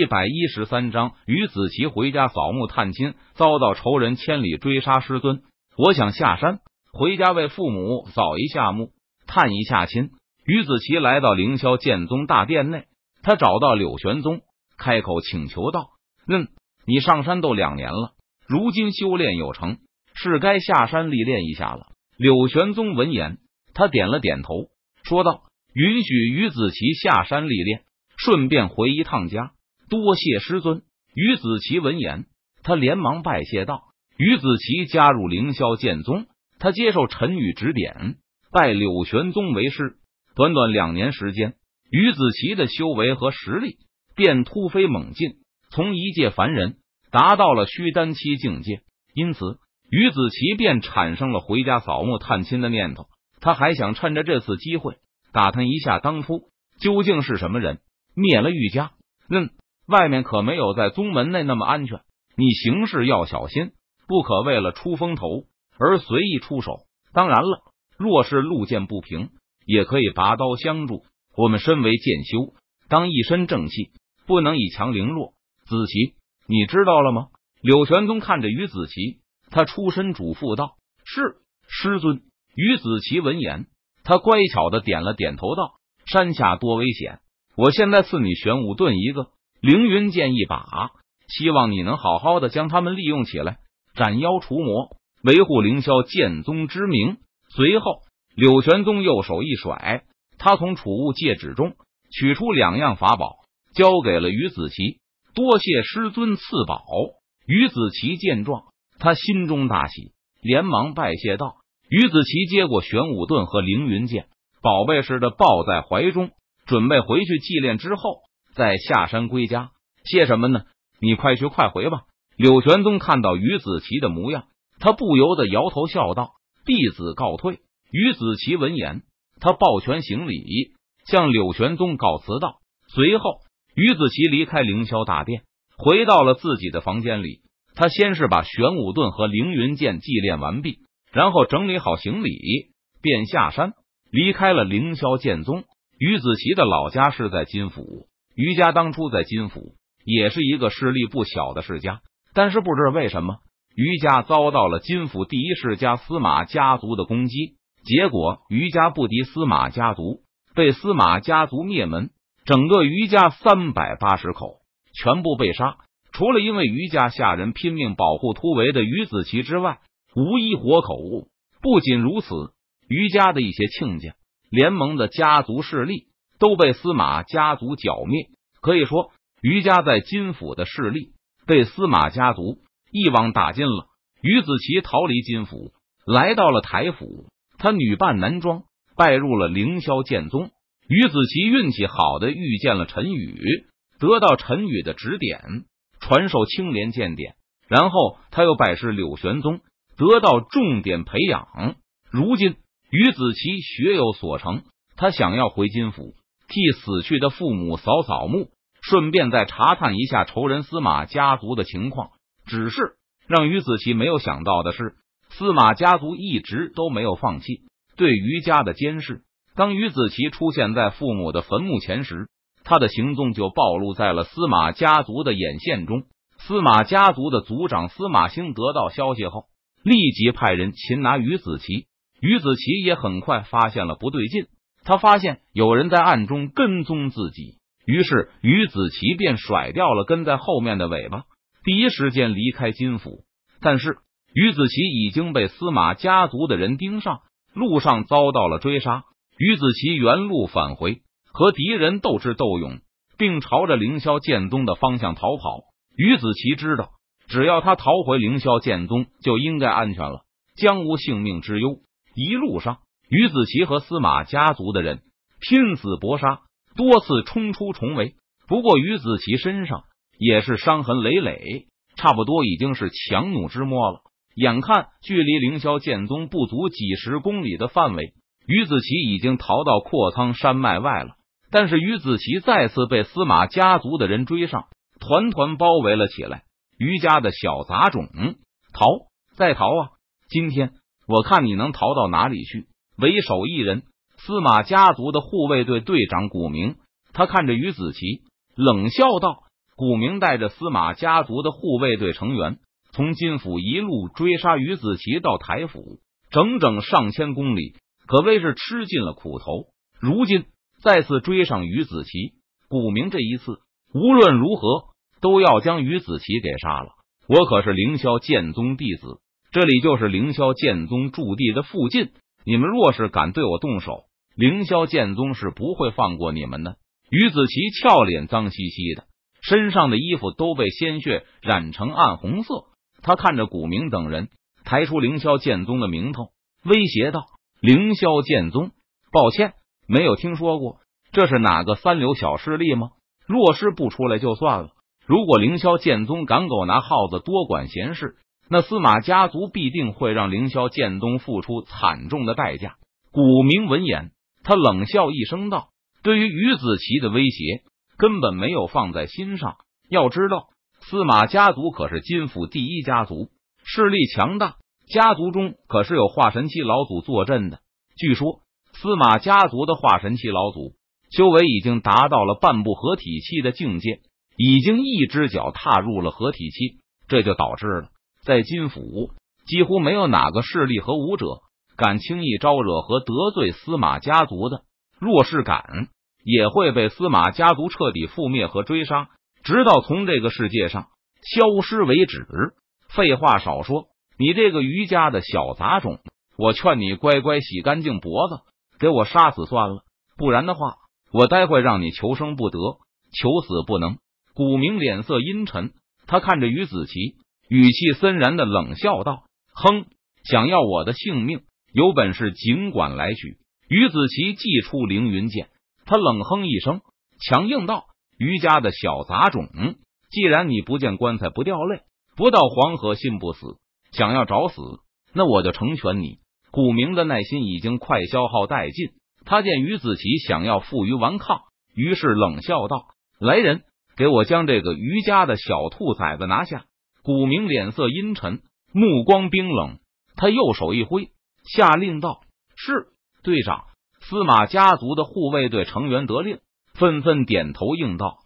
一百一十三章，于子琪回家扫墓探亲，遭到仇人千里追杀师尊。我想下山回家为父母扫一下墓，探一下亲。于子琪来到凌霄剑宗大殿内，他找到柳玄宗，开口请求道：“嗯，你上山都两年了，如今修炼有成，是该下山历练一下了。”柳玄宗闻言，他点了点头，说道：“允许于子琪下山历练，顺便回一趟家。”多谢师尊。于子琪闻言，他连忙拜谢道：“于子琪加入凌霄剑宗，他接受陈宇指点，拜柳玄宗为师。短短两年时间，于子琪的修为和实力便突飞猛进，从一介凡人达到了虚丹期境界。因此，于子琪便产生了回家扫墓探亲的念头。他还想趁着这次机会打探一下，当初究竟是什么人灭了玉家。嗯。外面可没有在宗门内那么安全，你行事要小心，不可为了出风头而随意出手。当然了，若是路见不平，也可以拔刀相助。我们身为剑修，当一身正气，不能以强凌弱。子琪，你知道了吗？柳玄宗看着于子琪，他出身嘱咐道：“是师尊。”于子琪闻言，他乖巧的点了点头，道：“山下多危险，我现在赐你玄武盾一个。”凌云剑一把，希望你能好好的将他们利用起来，斩妖除魔，维护凌霄剑宗之名。随后，柳玄宗右手一甩，他从储物戒指中取出两样法宝，交给了于子琪。多谢师尊赐宝。于子琪见状，他心中大喜，连忙拜谢道：“于子琪接过玄武盾和凌云剑，宝贝似的抱在怀中，准备回去祭炼之后。”再下山归家，谢什么呢？你快去快回吧。柳玄宗看到于子琪的模样，他不由得摇头笑道：“弟子告退。”于子琪闻言，他抱拳行礼，向柳玄宗告辞道。随后，于子琪离开凌霄大殿，回到了自己的房间里。他先是把玄武盾和凌云剑祭炼完毕，然后整理好行李，便下山离开了凌霄剑宗。于子琪的老家是在金府。于家当初在金府也是一个势力不小的世家，但是不知为什么，于家遭到了金府第一世家司马家族的攻击，结果于家不敌司马家族，被司马家族灭门，整个于家三百八十口全部被杀，除了因为于家下人拼命保护突围的于子琪之外，无一活口。不仅如此，于家的一些亲家联盟的家族势力。都被司马家族剿灭，可以说于家在金府的势力被司马家族一网打尽了。于子琪逃离金府，来到了台府，他女扮男装，拜入了凌霄剑宗。于子琪运气好的遇见了陈宇，得到陈宇的指点，传授青莲剑典，然后他又拜师柳玄宗，得到重点培养。如今于子琪学有所成，他想要回金府。替死去的父母扫扫墓，顺便再查探一下仇人司马家族的情况。只是让于子琪没有想到的是，司马家族一直都没有放弃对于家的监视。当于子琪出现在父母的坟墓前时，他的行踪就暴露在了司马家族的眼线中。司马家族的族长司马兴得到消息后，立即派人擒拿于子琪。于子琪也很快发现了不对劲。他发现有人在暗中跟踪自己，于是于子琪便甩掉了跟在后面的尾巴，第一时间离开金府。但是于子琪已经被司马家族的人盯上，路上遭到了追杀。于子琪原路返回，和敌人斗智斗勇，并朝着凌霄剑宗的方向逃跑。于子琪知道，只要他逃回凌霄剑宗，就应该安全了，将无性命之忧。一路上。于子琪和司马家族的人拼死搏杀，多次冲出重围。不过于子琪身上也是伤痕累累，差不多已经是强弩之末了。眼看距离凌霄剑宗不足几十公里的范围，于子琪已经逃到阔苍山脉外了。但是于子琪再次被司马家族的人追上，团团包围了起来。于家的小杂种，逃！再逃啊！今天我看你能逃到哪里去！为首一人，司马家族的护卫队队长古明，他看着于子琪，冷笑道：“古明带着司马家族的护卫队成员，从金府一路追杀于子琪到台府，整整上千公里，可谓是吃尽了苦头。如今再次追上于子琪，古明这一次无论如何都要将于子琪给杀了。我可是凌霄剑宗弟子，这里就是凌霄剑宗驻地的附近。你们若是敢对我动手，凌霄剑宗是不会放过你们的。于子琪俏脸脏兮兮的，身上的衣服都被鲜血染成暗红色。他看着古明等人，抬出凌霄剑宗的名头，威胁道：“凌霄剑宗，抱歉，没有听说过，这是哪个三流小势力吗？若是不出来就算了。”如果凌霄剑宗敢给我拿耗子多管闲事，那司马家族必定会让凌霄剑宗付出惨重的代价。古明闻言，他冷笑一声道：“对于于子琪的威胁，根本没有放在心上。要知道，司马家族可是金府第一家族，势力强大，家族中可是有化神期老祖坐镇的。据说，司马家族的化神期老祖修为已经达到了半步合体期的境界。”已经一只脚踏入了合体期，这就导致了在金府几乎没有哪个势力和武者敢轻易招惹和得罪司马家族的。若是敢，也会被司马家族彻底覆灭和追杀，直到从这个世界上消失为止。废话少说，你这个余家的小杂种，我劝你乖乖洗干净脖子，给我杀死算了。不然的话，我待会让你求生不得，求死不能。古明脸色阴沉，他看着于子琪，语气森然的冷笑道：“哼，想要我的性命，有本事尽管来取。”于子琪祭出凌云剑，他冷哼一声，强硬道：“于家的小杂种，既然你不见棺材不掉泪，不到黄河心不死，想要找死，那我就成全你。”古明的耐心已经快消耗殆尽，他见于子琪想要负隅顽抗，于是冷笑道：“来人！”给我将这个于家的小兔崽子拿下！古明脸色阴沉，目光冰冷，他右手一挥，下令道：“是队长。”司马家族的护卫队成员得令，纷纷点头应道。